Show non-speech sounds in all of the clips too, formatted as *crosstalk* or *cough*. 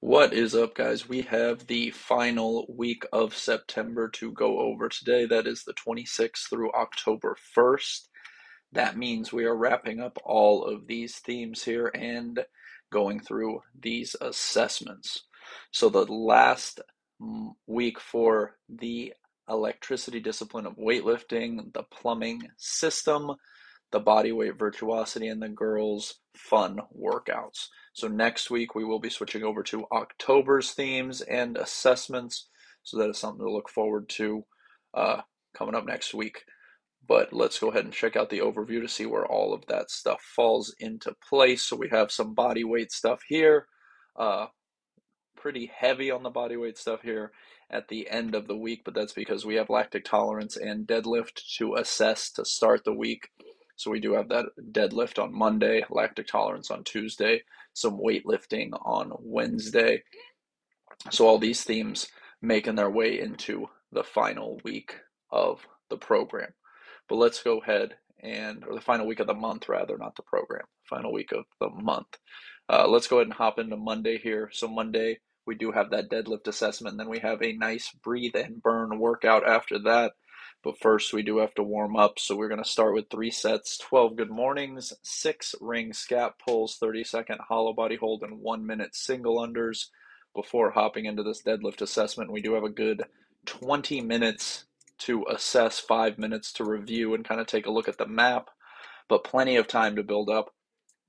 What is up, guys? We have the final week of September to go over today. That is the 26th through October 1st. That means we are wrapping up all of these themes here and going through these assessments. So, the last mm, week for the electricity discipline of weightlifting, the plumbing system, the body weight virtuosity, and the girls' fun workouts. So next week we will be switching over to October's themes and assessments. So that is something to look forward to uh, coming up next week. But let's go ahead and check out the overview to see where all of that stuff falls into place. So we have some body weight stuff here. Uh, pretty heavy on the body weight stuff here at the end of the week, but that's because we have lactic tolerance and deadlift to assess to start the week. So we do have that deadlift on Monday, lactic tolerance on Tuesday, some weightlifting on Wednesday. So all these themes making their way into the final week of the program. But let's go ahead and, or the final week of the month rather, not the program, final week of the month. Uh, let's go ahead and hop into Monday here. So Monday, we do have that deadlift assessment. Then we have a nice breathe and burn workout after that. But first, we do have to warm up. So we're going to start with three sets 12 good mornings, six ring scap pulls, 30 second hollow body hold, and one minute single unders. Before hopping into this deadlift assessment, we do have a good 20 minutes to assess, five minutes to review and kind of take a look at the map, but plenty of time to build up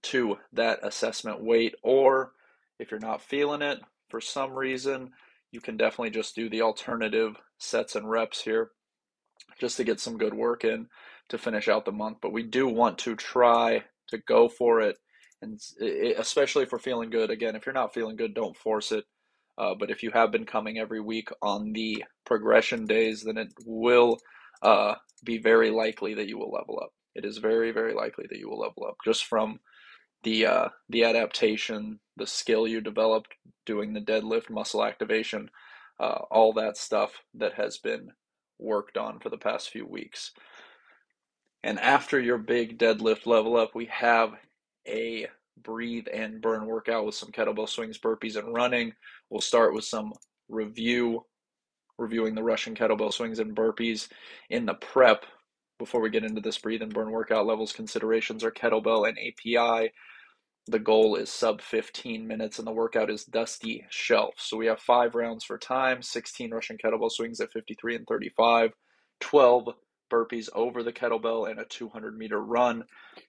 to that assessment weight. Or if you're not feeling it for some reason, you can definitely just do the alternative sets and reps here just to get some good work in to finish out the month. But we do want to try to go for it, and especially if we're feeling good. Again, if you're not feeling good, don't force it. Uh, but if you have been coming every week on the progression days, then it will uh, be very likely that you will level up. It is very, very likely that you will level up just from the uh, the adaptation, the skill you developed doing the deadlift, muscle activation, uh, all that stuff that has been worked on for the past few weeks. And after your big deadlift level up, we have a breathe and burn workout with some kettlebell swings, burpees, and running. We'll start with some review, reviewing the Russian kettlebell swings and burpees in the prep before we get into this breathe and burn workout levels considerations are kettlebell and API. The goal is sub 15 minutes and the workout is dusty shelf. So we have five rounds for time 16 Russian kettlebell swings at 53 and 35, 12 burpees over the kettlebell, and a 200 meter run.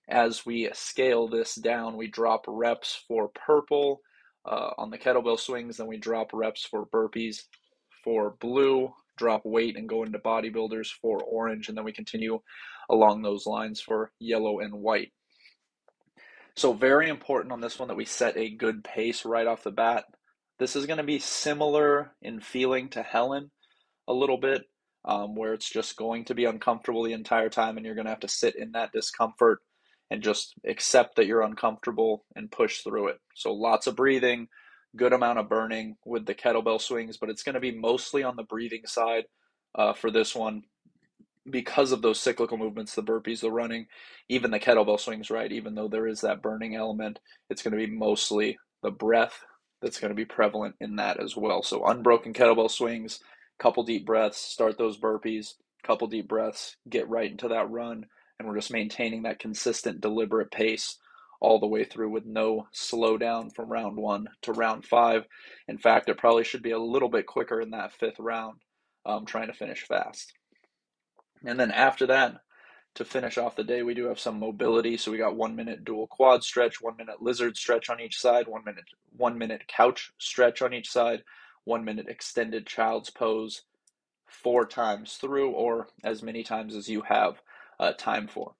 As we scale this down, we drop reps for purple uh, on the kettlebell swings, then we drop reps for burpees for blue, drop weight and go into bodybuilders for orange, and then we continue along those lines for yellow and white. So very important on this one that we set a good pace right off the bat. This is going to be similar in feeling to Helen a little bit, um, where it's just going to be uncomfortable the entire time, and you're going to have to sit in that discomfort and just accept that you're uncomfortable and push through it. So lots of breathing, good amount of burning with the kettlebell swings, but it's going to be mostly on the breathing side uh, for this one because of those cyclical movements, the burpees, the running, even the kettlebell swings, right? Even though there is that burning element, it's going to be mostly the breath that's going to be prevalent in that as well. So unbroken kettlebell swings, couple deep breaths, start those burpees, couple deep breaths, get right into that run, and we're just maintaining that consistent, deliberate pace all the way through with no slowdown from round one to round five. In fact, it probably should be a little bit quicker in that fifth round, um, trying to finish fast. And then after that, to finish off the day, we do have some mobility. So we got one minute dual quad stretch, one minute lizard stretch on each side, one minute one minute couch stretch on each side, one minute extended child's pose, four times through, or as many times as you have uh, time for.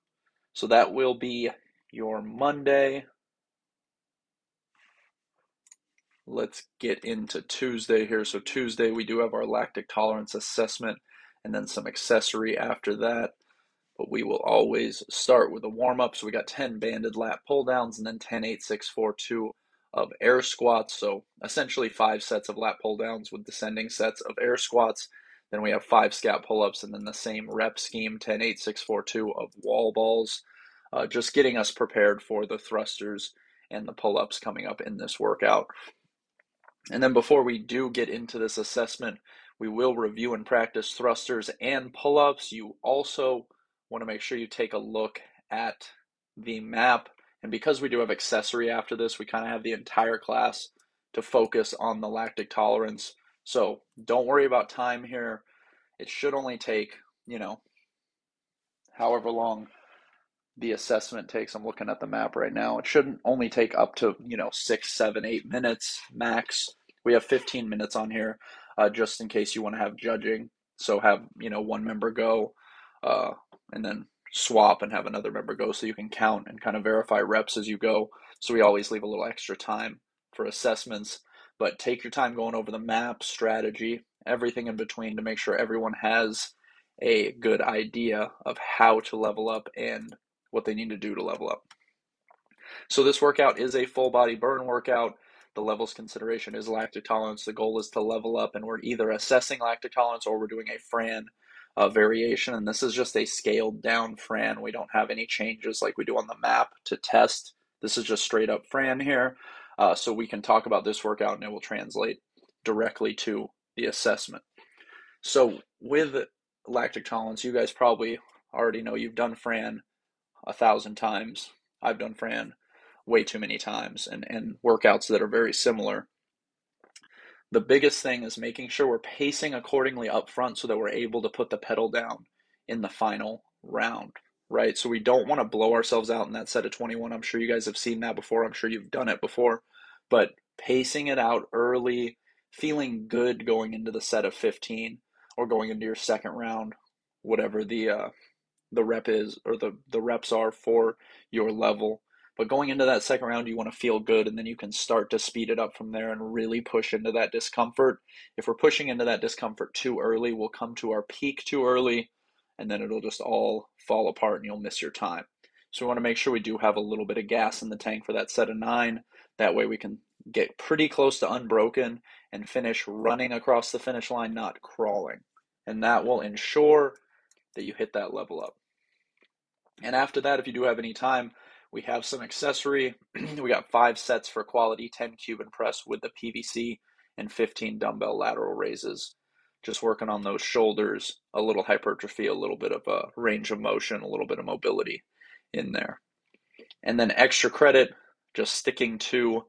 So that will be your Monday. Let's get into Tuesday here. So Tuesday we do have our lactic tolerance assessment and then some accessory after that. But we will always start with a warm up. So we got 10 banded lat pull downs and then 10, 8, 6, 4, 2 of air squats. So essentially five sets of lat pull downs with descending sets of air squats. Then we have five scap pull ups and then the same rep scheme 10, 8, 6, 4, 2 of wall balls. Uh, just getting us prepared for the thrusters and the pull ups coming up in this workout. And then before we do get into this assessment, we will review and practice thrusters and pull ups. You also want to make sure you take a look at the map. And because we do have accessory after this, we kind of have the entire class to focus on the lactic tolerance. So don't worry about time here. It should only take, you know, however long the assessment takes. I'm looking at the map right now. It shouldn't only take up to, you know, six, seven, eight minutes max. We have 15 minutes on here uh, just in case you want to have judging. So have, you know, one member go uh, and then swap and have another member go so you can count and kind of verify reps as you go. So we always leave a little extra time for assessments. But take your time going over the map, strategy, everything in between to make sure everyone has a good idea of how to level up and what they need to do to level up. So this workout is a full body burn workout. The levels consideration is lactic tolerance. The goal is to level up, and we're either assessing lactic tolerance or we're doing a Fran uh, variation. And this is just a scaled down Fran. We don't have any changes like we do on the map to test. This is just straight up Fran here. Uh, so we can talk about this workout and it will translate directly to the assessment. So with lactic tolerance, you guys probably already know you've done Fran a thousand times. I've done Fran way too many times and, and workouts that are very similar. The biggest thing is making sure we're pacing accordingly up front so that we're able to put the pedal down in the final round, right? So we don't want to blow ourselves out in that set of 21. I'm sure you guys have seen that before. I'm sure you've done it before. But pacing it out early, feeling good going into the set of 15 or going into your second round, whatever the uh, the rep is or the the reps are for your level but going into that second round, you want to feel good, and then you can start to speed it up from there and really push into that discomfort. If we're pushing into that discomfort too early, we'll come to our peak too early, and then it'll just all fall apart and you'll miss your time. So we want to make sure we do have a little bit of gas in the tank for that set of nine. That way we can get pretty close to unbroken and finish running across the finish line, not crawling. And that will ensure that you hit that level up. And after that, if you do have any time, we have some accessory. *clears throat* we got five sets for quality 10 Cuban press with the PVC and 15 dumbbell lateral raises. Just working on those shoulders, a little hypertrophy, a little bit of a range of motion, a little bit of mobility in there. And then extra credit, just sticking to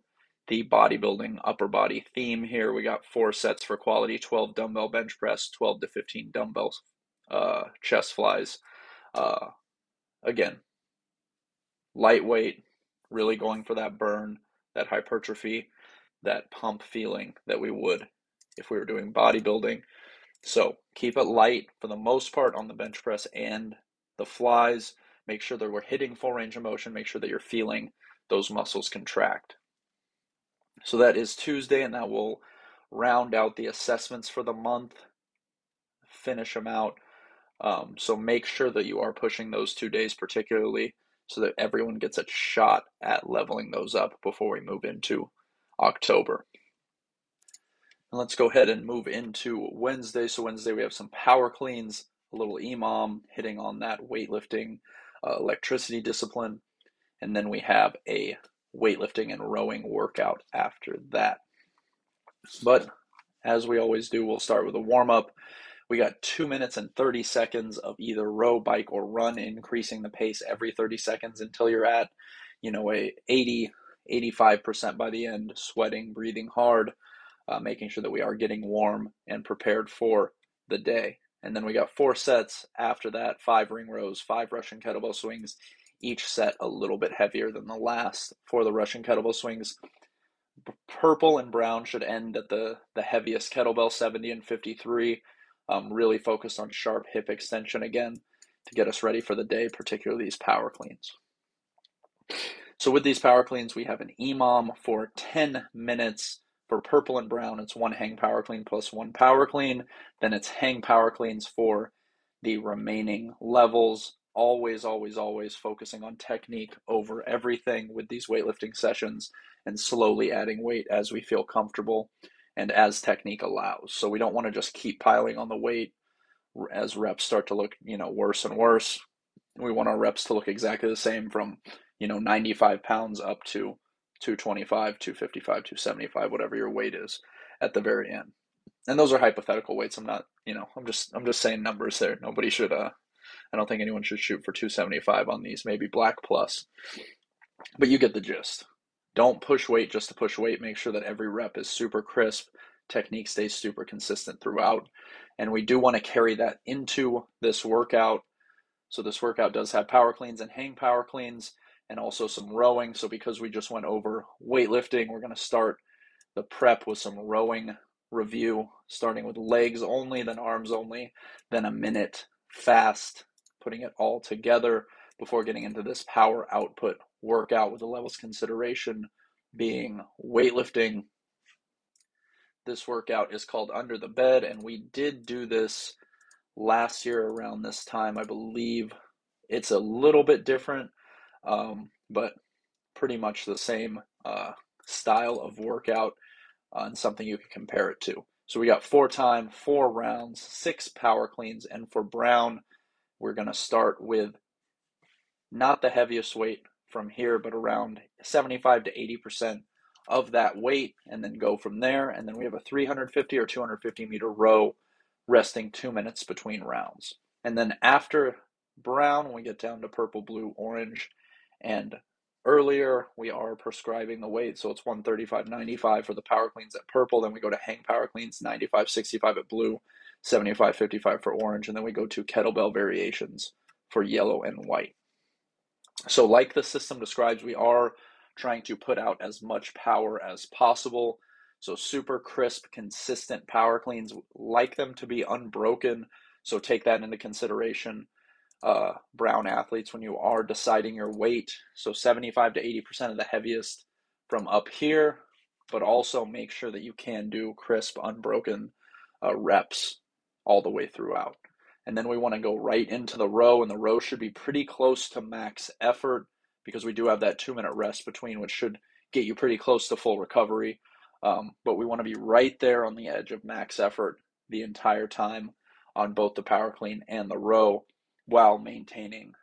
the bodybuilding upper body theme here. We got four sets for quality 12 dumbbell bench press, 12 to 15 dumbbells, uh, chest flies. Uh, again, lightweight, really going for that burn, that hypertrophy, that pump feeling that we would if we were doing bodybuilding. So keep it light for the most part on the bench press and the flies. Make sure that we're hitting full range of motion. Make sure that you're feeling those muscles contract. So that is Tuesday, and that will round out the assessments for the month, finish them out. Um, so make sure that you are pushing those two days particularly so that everyone gets a shot at leveling those up before we move into October. And let's go ahead and move into Wednesday. So, Wednesday we have some power cleans, a little EMOM hitting on that weightlifting uh, electricity discipline. And then we have a weightlifting and rowing workout after that. But as we always do, we'll start with a warm up we got two minutes and 30 seconds of either row, bike, or run, increasing the pace every 30 seconds until you're at, you know, a 80, 85% by the end, sweating, breathing hard, uh, making sure that we are getting warm and prepared for the day. And then we got four sets after that five ring rows, five Russian kettlebell swings, each set a little bit heavier than the last. For the Russian kettlebell swings, purple and brown should end at the, the heaviest kettlebell, 70 and 53 um, really focused on sharp hip extension again to get us ready for the day, particularly these power cleans. So with these power cleans, we have an EMOM for 10 minutes. For purple and brown, it's one hang power clean plus one power clean. Then it's hang power cleans for the remaining levels. Always, always, always focusing on technique over everything with these weightlifting sessions and slowly adding weight as we feel comfortable and as technique allows. So we don't want to just keep piling on the weight as reps start to look, you know, worse and worse. We want our reps to look exactly the same from, you know, 95 pounds up to 225, 255, 275, whatever your weight is at the very end. And those are hypothetical weights. I'm not, you know, I'm just I'm just saying numbers there. Nobody should uh I don't think anyone should shoot for 275 on these, maybe black plus. But you get the gist. Don't push weight just to push weight. Make sure that every rep is super crisp. Technique stays super consistent throughout. And we do want to carry that into this workout. So this workout does have power cleans and hang power cleans and also some rowing. So because we just went over weightlifting, we're going to start the prep with some rowing review, starting with legs only, then arms only, then a minute fast, putting it all together before getting into this power output workout with the levels consideration being weightlifting. This workout is called Under the Bed, and we did do this last year around this time. I believe it's a little bit different, um, but pretty much the same uh, style of workout uh, and something you can compare it to. So we got for time, four rounds, six power cleans, and for Brown, we're going to start with not the heaviest weight from here, but around 75 to 80% of that weight, and then go from there. And then we have a 350 or 250 meter row, resting two minutes between rounds. And then after brown, we get down to purple, blue, orange, and earlier we are prescribing the weight. So it's 135, 95 for the power cleans at purple. Then we go to hang power cleans, 95, 65 at blue, 75, 55 for orange. And then we go to kettlebell variations for yellow and white. So, like the system describes, we are trying to put out as much power as possible. So, super crisp, consistent power cleans, like them to be unbroken. So, take that into consideration. Uh, brown athletes, when you are deciding your weight, so 75 to 80% of the heaviest from up here, but also make sure that you can do crisp, unbroken uh, reps all the way throughout. And then we want to go right into the row, and the row should be pretty close to max effort because we do have that two minute rest between, which should get you pretty close to full recovery. Um, but we want to be right there on the edge of max effort the entire time on both the power clean and the row while maintaining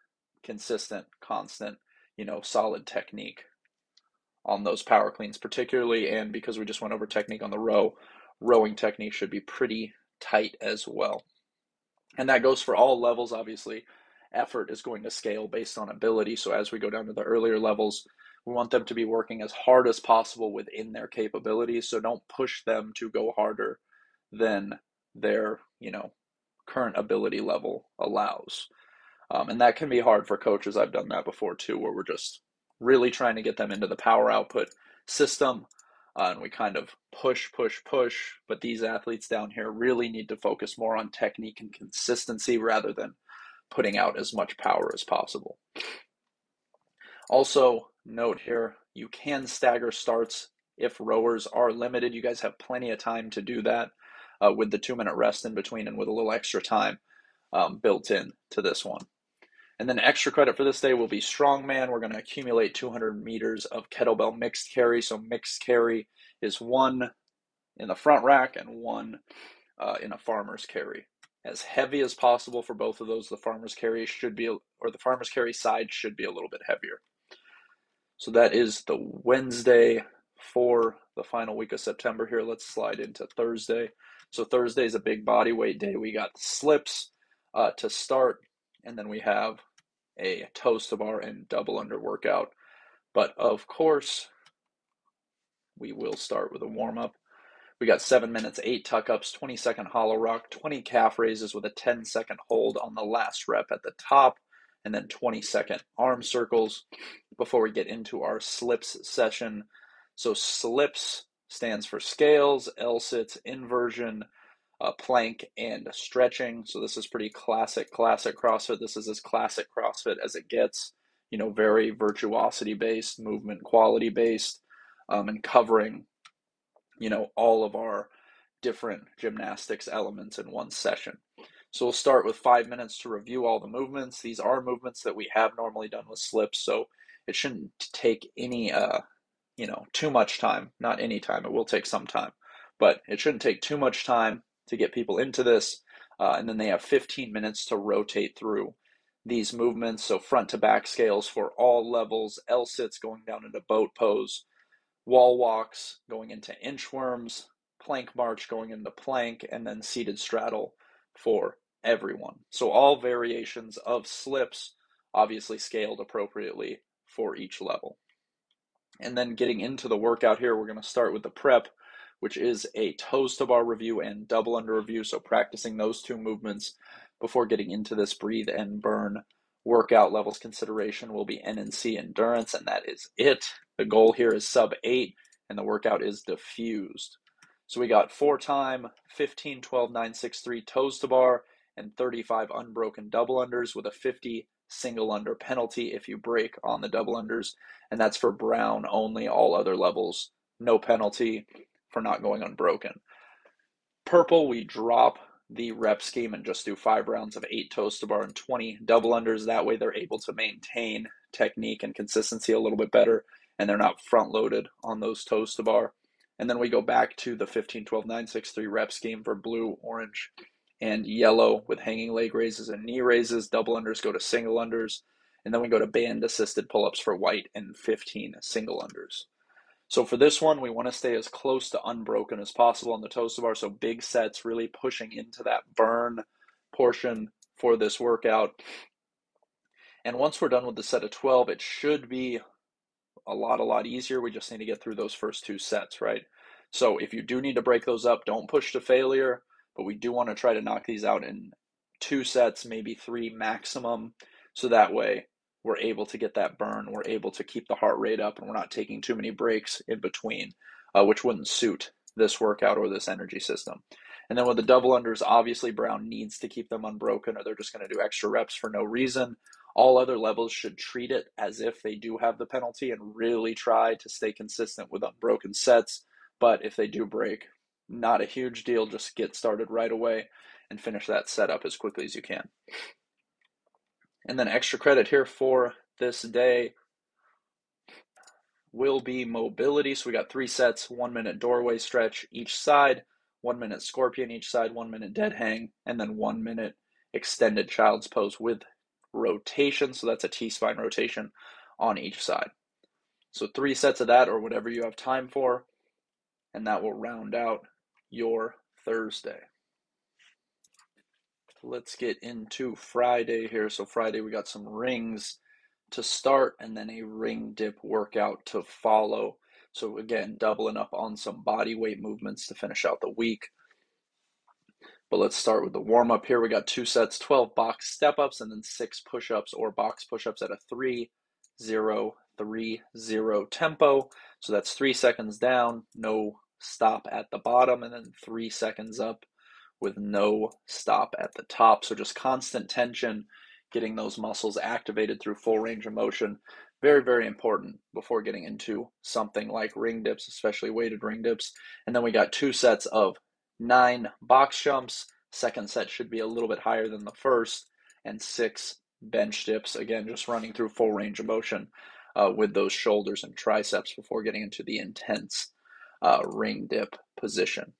consistent, constant, you know, solid technique on those power cleans, particularly. And because we just went over technique on the row, rowing technique should be pretty tight as well. And that goes for all levels, obviously. Effort is going to scale based on ability. So as we go down to the earlier levels, we want them to be working as hard as possible within their capabilities. So don't push them to go harder than their, you know, current ability level allows. Um, and that can be hard for coaches. I've done that before too, where we're just really trying to get them into the power output system uh, and we kind of push, push, push. But these athletes down here really need to focus more on technique and consistency rather than putting out as much power as possible. Also, note here you can stagger starts if rowers are limited. You guys have plenty of time to do that uh, with the two minute rest in between and with a little extra time um, built in to this one. And then extra credit for this day will be strongman. We're going to accumulate 200 meters of kettlebell mixed carry. So mixed carry is one in the front rack and one uh, in a farmer's carry. As heavy as possible for both of those. The farmer's carry should be, or the farmer's carry side should be a little bit heavier. So that is the Wednesday for the final week of September here. Let's slide into Thursday. So Thursday is a big body weight day. We got slips uh, to start, and then we have a toes to bar and double under workout. But of course, we will start with a warm up. We got seven minutes, eight tuck ups, 20 second hollow rock, 20 calf raises with a 10 second hold on the last rep at the top, and then 20 second arm circles before we get into our slips session. So, slips stands for scales, L sits, inversion, uh, plank and stretching. So this is pretty classic, classic CrossFit. This is as classic CrossFit as it gets. You know, very virtuosity based, movement quality based, um, and covering, you know, all of our different gymnastics elements in one session. So we'll start with five minutes to review all the movements. These are movements that we have normally done with slips, so it shouldn't take any, uh, you know, too much time. Not any time. It will take some time, but it shouldn't take too much time to get people into this. Uh, and then they have 15 minutes to rotate through these movements. So front to back scales for all levels, L sits going down into boat pose, wall walks going into inchworms, plank march going into plank, and then seated straddle for everyone. So all variations of slips, obviously scaled appropriately for each level. And then getting into the workout here, we're going to start with the prep, which is a toes to bar review and double under review. So practicing those two movements before getting into this breathe and burn workout levels consideration will be NNC endurance, and that is it. The goal here is sub eight, and the workout is diffused. So we got for time, 15, 12, 9, 6, 3 toes to bar, and 35 unbroken double unders with a 50 single under penalty if you break on the double unders. And that's for Brown only. All other levels, no penalty for not going unbroken. Purple, we drop the rep scheme and just do five rounds of eight toes to bar and 20 double unders. That way they're able to maintain technique and consistency a little bit better and they're not front loaded on those toes to bar. And then we go back to the 15, 12, 9, 6, 3 rep scheme for blue, orange, and yellow with hanging leg raises and knee raises. Double unders go to single unders. And then we go to band assisted pull ups for white and 15 single unders. So for this one, we want to stay as close to unbroken as possible on the toes to bar. So big sets, really pushing into that burn portion for this workout. And once we're done with the set of 12, it should be a lot, a lot easier. We just need to get through those first two sets, right? So if you do need to break those up, don't push to failure but we do want to try to knock these out in two sets, maybe three maximum, so that way we're able to get that burn, we're able to keep the heart rate up, and we're not taking too many breaks in between, uh, which wouldn't suit this workout or this energy system. And then with the double unders, obviously Brown needs to keep them unbroken, or they're just going to do extra reps for no reason. All other levels should treat it as if they do have the penalty and really try to stay consistent with unbroken sets. But if they do break, not a huge deal. Just get started right away and finish that setup as quickly as you can. And then extra credit here for this day will be mobility. So we got three sets, one minute doorway stretch each side, one minute scorpion each side, one minute dead hang, and then one minute extended child's pose with rotation. So that's a T spine rotation on each side. So three sets of that or whatever you have time for, and that will round out your Thursday. Let's get into Friday here. So, Friday, we got some rings to start and then a ring dip workout to follow. So, again, doubling up on some body weight movements to finish out the week. But let's start with the warm up here. We got two sets 12 box step ups and then six push ups or box push ups at a 3 0 3 0 tempo. So that's three seconds down, no stop at the bottom and then three seconds up with no stop at the top. So just constant tension, getting those muscles activated through full range of motion. Very, very important before getting into something like ring dips, especially weighted ring dips. And then we got two sets of nine box jumps. Second set should be a little bit higher than the first, and six bench dips. Again, just running through full range of motion uh, with those shoulders and triceps before getting into the intense uh, ring dip position.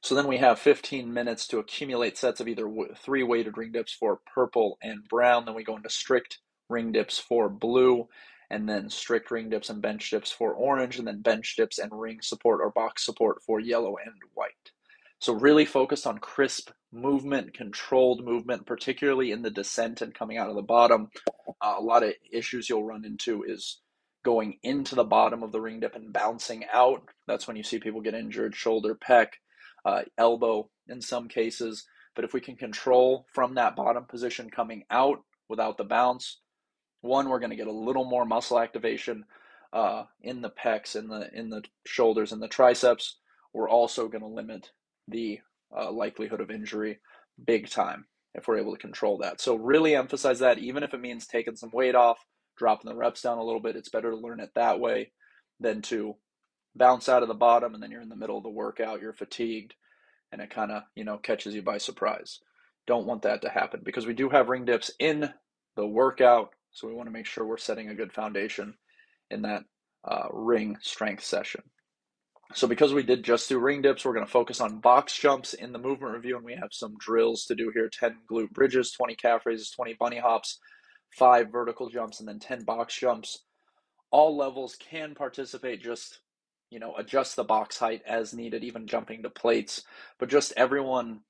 So then we have 15 minutes to accumulate sets of either three weighted ring dips for purple and brown. Then we go into strict ring dips for blue, and then strict ring dips and bench dips for orange, and then bench dips and ring support or box support for yellow and white. So really focus on crisp movement, controlled movement, particularly in the descent and coming out of the bottom. Uh, a lot of issues you'll run into is going into the bottom of the ring dip and bouncing out. That's when you see people get injured, shoulder, pec, uh, elbow in some cases. But if we can control from that bottom position coming out without the bounce, one, we're going to get a little more muscle activation uh, in the pecs, in the in the shoulders, and the triceps. We're also going to limit the uh, likelihood of injury big time if we're able to control that. So really emphasize that, even if it means taking some weight off, dropping the reps down a little bit. It's better to learn it that way than to bounce out of the bottom and then you're in the middle of the workout, you're fatigued, and it kind of, you know, catches you by surprise. Don't want that to happen because we do have ring dips in the workout, so we want to make sure we're setting a good foundation in that uh, ring strength session. So because we did just do ring dips, we're going to focus on box jumps in the movement review, and we have some drills to do here: 10 glute bridges, 20 calf raises, 20 bunny hops, five vertical jumps, and then 10 box jumps all levels can participate, just you know, adjust the box height as needed, even jumping to plates, but just everyone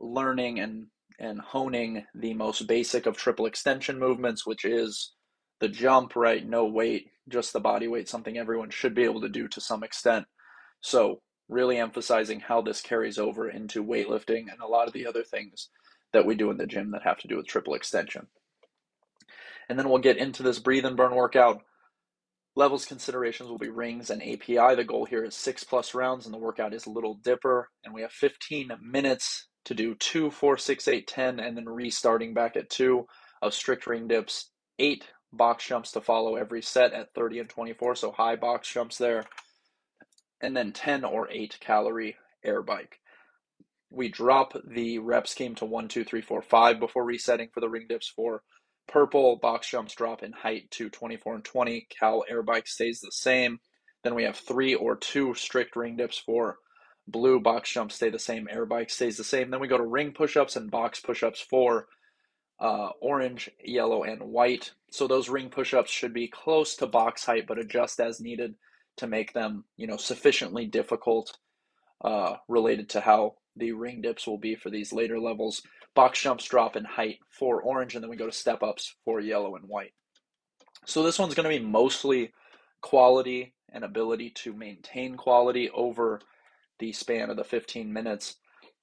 learning and and honing the most basic of triple extension movements, which is the jump, right? No weight, just the body weight, something everyone should be able to do to some extent. So, really emphasizing how this carries over into weightlifting and a lot of the other things that we do in the gym that have to do with triple extension. And then we'll get into this breathe and burn workout. Levels considerations will be rings and API. The goal here is six plus rounds, and the workout is a Little Dipper. And we have 15 minutes to do two, four, six, eight, 10, and then restarting back at two of strict ring dips, eight box jumps to follow every set at 30 and 24, so high box jumps there, and then 10 or 8 calorie air bike. We drop the rep scheme to 1, 2, 3, 4, 5 before resetting for the ring dips for purple. Box jumps drop in height to 24 and 20. Cal air bike stays the same. Then we have 3 or 2 strict ring dips for blue. Box jumps stay the same. Air bike stays the same. Then we go to ring push ups and box push ups for uh, orange, yellow, and white. So those ring push-ups should be close to box height, but adjust as needed to make them, you know, sufficiently difficult uh, related to how the ring dips will be for these later levels. Box jumps drop in height for orange, and then we go to step ups for yellow and white. So this one's going to be mostly quality and ability to maintain quality over the span of the 15 minutes.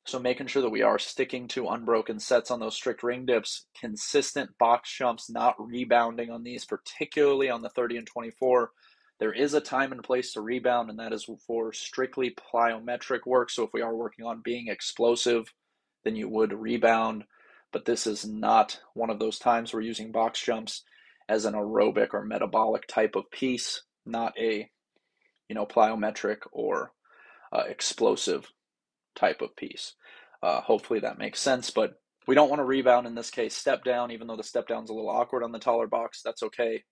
So making sure that we are sticking to unbroken sets on those strict ring dips, consistent box jumps, not rebounding on these, particularly on the 30 and 24. There is a time and place to rebound, and that is for strictly plyometric work. So if we are working on being explosive, then you would rebound. But this is not one of those times we're using box jumps as an aerobic or metabolic type of piece, not a you know plyometric or uh, explosive type of piece. Uh, hopefully that makes sense, but we don't want to rebound in this case. Step down, even though the step down's a little awkward on the taller box, that's okay.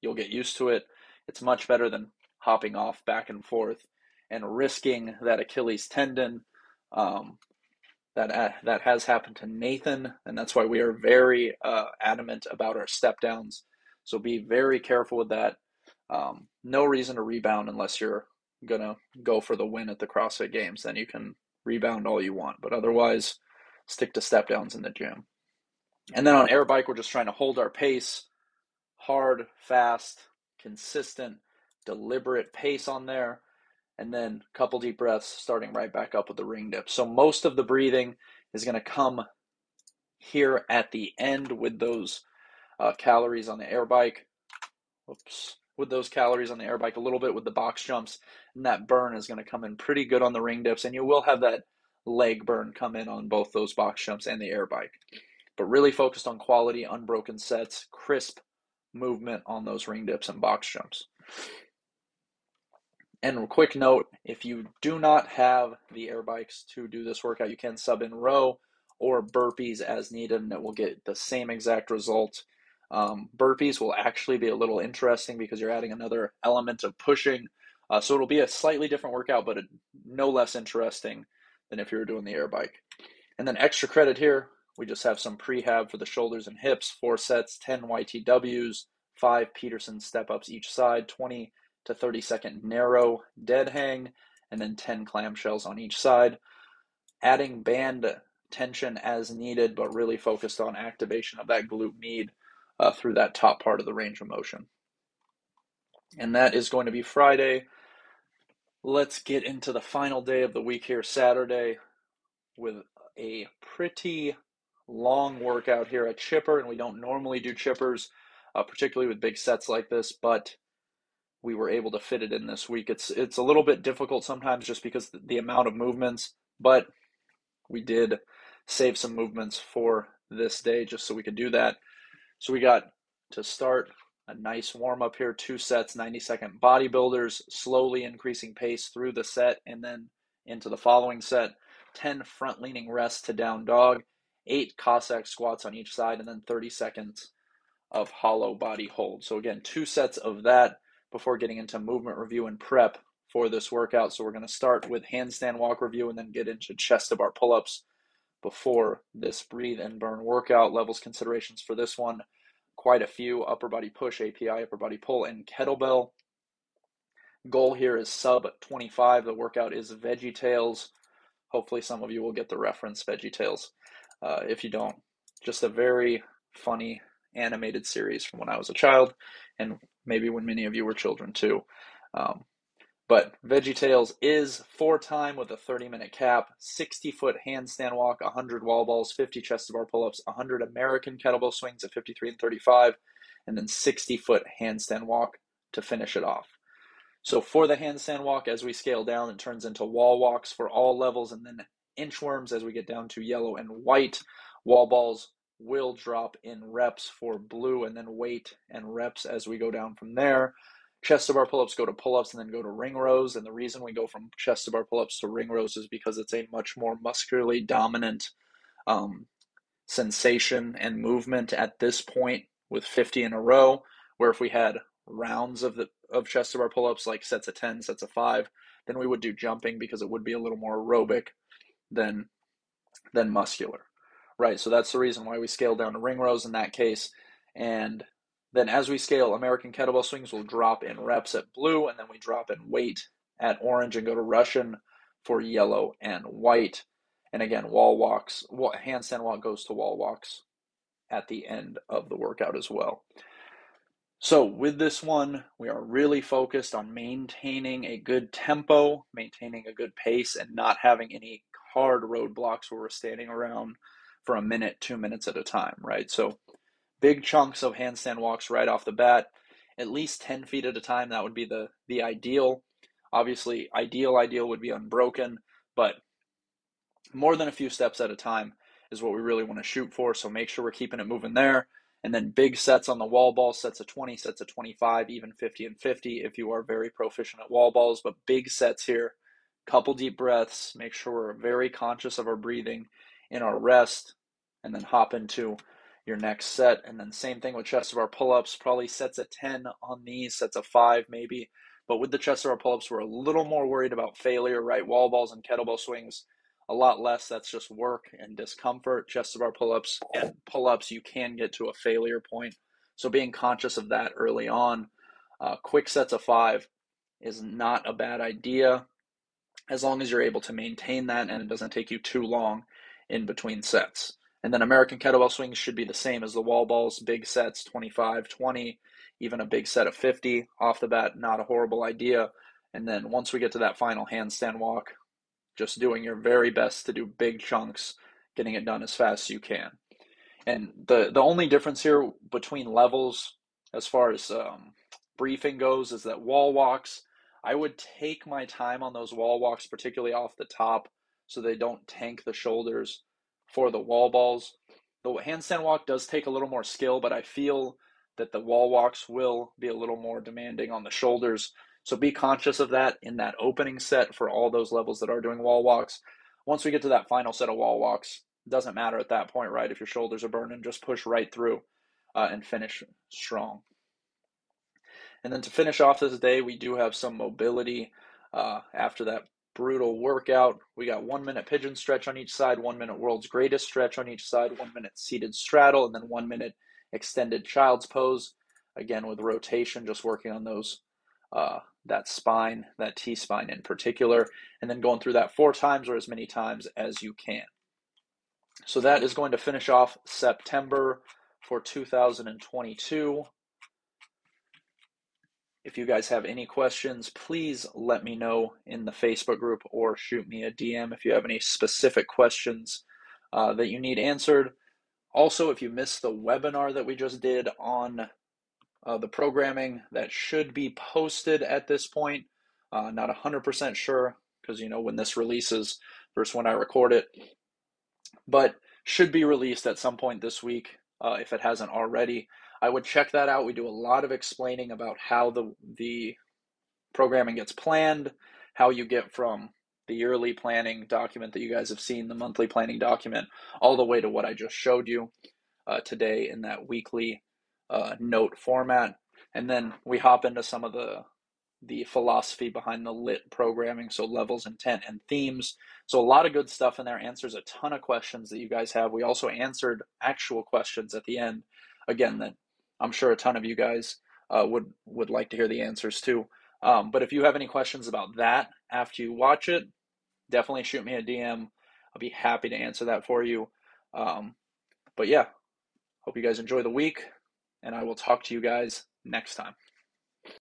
You'll get used to it. It's much better than hopping off back and forth and risking that Achilles tendon. Um, that uh, that has happened to Nathan, and that's why we are very uh, adamant about our step downs. So be very careful with that. Um, no reason to rebound unless you're gonna go for the win at the CrossFit Games. Then you can rebound all you want, but otherwise, stick to step downs in the gym. And then on air bike, we're just trying to hold our pace, hard, fast, consistent, deliberate pace on there, and then a couple deep breaths, starting right back up with the ring dip. So most of the breathing is going to come here at the end with those uh, calories on the air bike. Oops with those calories on the air bike, a little bit with the box jumps, and that burn is going to come in pretty good on the ring dips, and you will have that leg burn come in on both those box jumps and the air bike. But really focused on quality, unbroken sets, crisp movement on those ring dips and box jumps. And quick note if you do not have the air bikes to do this workout, you can sub in row or burpees as needed, and it will get the same exact result um, burpees will actually be a little interesting because you're adding another element of pushing. Uh, so it'll be a slightly different workout, but no less interesting than if you were doing the air bike. And then extra credit here, we just have some prehab for the shoulders and hips, four sets, 10 YTWs, five Peterson step ups each side, 20 to 30 second narrow dead hang, and then 10 clamshells on each side. Adding band tension as needed, but really focused on activation of that glute med uh, through that top part of the range of motion. And that is going to be Friday. Let's get into the final day of the week here, Saturday, with a pretty long workout here at Chipper. And we don't normally do chippers, uh, particularly with big sets like this, but we were able to fit it in this week. It's it's a little bit difficult sometimes just because the, amount of movements, but we did save some movements for this day just so we could do that. So we got to start a nice warm up here, two sets, 90 second bodybuilders, slowly increasing pace through the set and then into the following set. 10 front leaning rests to down dog, eight Cossack squats on each side, and then 30 seconds of hollow body hold. So, again, two sets of that before getting into movement review and prep for this workout. So, we're going to start with handstand walk review and then get into chest to bar pull ups before this breathe and burn workout. Levels considerations for this one quite a few upper body push, API, upper body pull, and kettlebell. Goal here is sub 25. The workout is Veggie Tales. Hopefully, some of you will get the reference Veggie Tales. Uh, if you don't, just a very funny animated series from when I was a child, and maybe when many of you were children too. Um, but Veggie Tales is for time with a 30 minute cap, 60 foot handstand walk, 100 wall balls, 50 chest bar pull ups, 100 American kettlebell swings at 53 and 35, and then 60 foot handstand walk to finish it off. So for the handstand walk, as we scale down, it turns into wall walks for all levels, and then inchworms as we get down to yellow and white. Wall balls will drop in reps for blue, and then weight and reps as we go down from there. Chest to bar pull ups go to pull ups and then go to ring rows. And the reason we go from chest to bar pull ups to ring rows is because it's a much more muscularly dominant um, sensation and movement at this point with 50 in a row. Where if we had rounds of the of chest to bar pull ups, like sets of 10, sets of five, then we would do jumping because it would be a little more aerobic than than muscular. Right. So that's the reason why we scale down to ring rows in that case. And then as we scale, American kettlebell swings will drop in reps at blue, and then we drop in weight at orange and go to Russian for yellow and white. And again, wall walks, handstand walk goes to wall walks at the end of the workout as well. So with this one, we are really focused on maintaining a good tempo, maintaining a good pace, and not having any hard roadblocks where we're standing around for a minute, two minutes at a time, right? So big chunks of handstand walks right off the bat, at least 10 feet at a time. That would be the, the ideal. Obviously, ideal, ideal would be unbroken, but more than a few steps at a time is what we really want to shoot for. So make sure we're keeping it moving there. And then big sets on the wall ball, sets of 20, sets of 25, even 50 and 50 if you are very proficient at wall balls. But big sets here, couple deep breaths, make sure we're very conscious of our breathing in our rest, and then hop into your next set. And then same thing with chest to bar pull-ups, probably sets of 10 on these, sets of five maybe. But with the chest to bar pull-ups, we're a little more worried about failure, right? Wall balls and kettlebell swings, a lot less. That's just work and discomfort. Chest of our pull-ups and pull-ups, you can get to a failure point. So being conscious of that early on. Uh, quick sets of five is not a bad idea as long as you're able to maintain that and it doesn't take you too long in between sets. And then American kettlebell swings should be the same as the wall balls, big sets 25, 20, even a big set of 50 off the bat, not a horrible idea. And then once we get to that final handstand walk, just doing your very best to do big chunks, getting it done as fast as you can. And the, the only difference here between levels, as far as um, briefing goes, is that wall walks, I would take my time on those wall walks, particularly off the top, so they don't tank the shoulders for the wall balls. The handstand walk does take a little more skill, but I feel that the wall walks will be a little more demanding on the shoulders. So be conscious of that in that opening set for all those levels that are doing wall walks. Once we get to that final set of wall walks, doesn't matter at that point, right? If your shoulders are burning, just push right through uh, and finish strong. And then to finish off this day, we do have some mobility uh, after that brutal workout. We got one minute pigeon stretch on each side, one minute world's greatest stretch on each side, one minute seated straddle, and then one minute extended child's pose. Again, with rotation, just working on those, uh, that spine, that T spine in particular, and then going through that four times or as many times as you can. So that is going to finish off September for 2022. If you guys have any questions, please let me know in the Facebook group or shoot me a DM if you have any specific questions uh, that you need answered. Also, if you missed the webinar that we just did on uh, the programming, that should be posted at this point. Uh, not 100% sure because you know when this releases versus when I record it, but should be released at some point this week uh, if it hasn't already. I would check that out. We do a lot of explaining about how the the programming gets planned, how you get from the yearly planning document that you guys have seen, the monthly planning document, all the way to what I just showed you uh, today in that weekly uh, note format. And then we hop into some of the the philosophy behind the lit programming, so levels, intent, and themes. So a lot of good stuff in there. Answers a ton of questions that you guys have. We also answered actual questions at the end, again that I'm sure a ton of you guys uh, would would like to hear the answers too. Um, but if you have any questions about that after you watch it, definitely shoot me a DM. I'll be happy to answer that for you. Um, but yeah, hope you guys enjoy the week, and I will talk to you guys next time.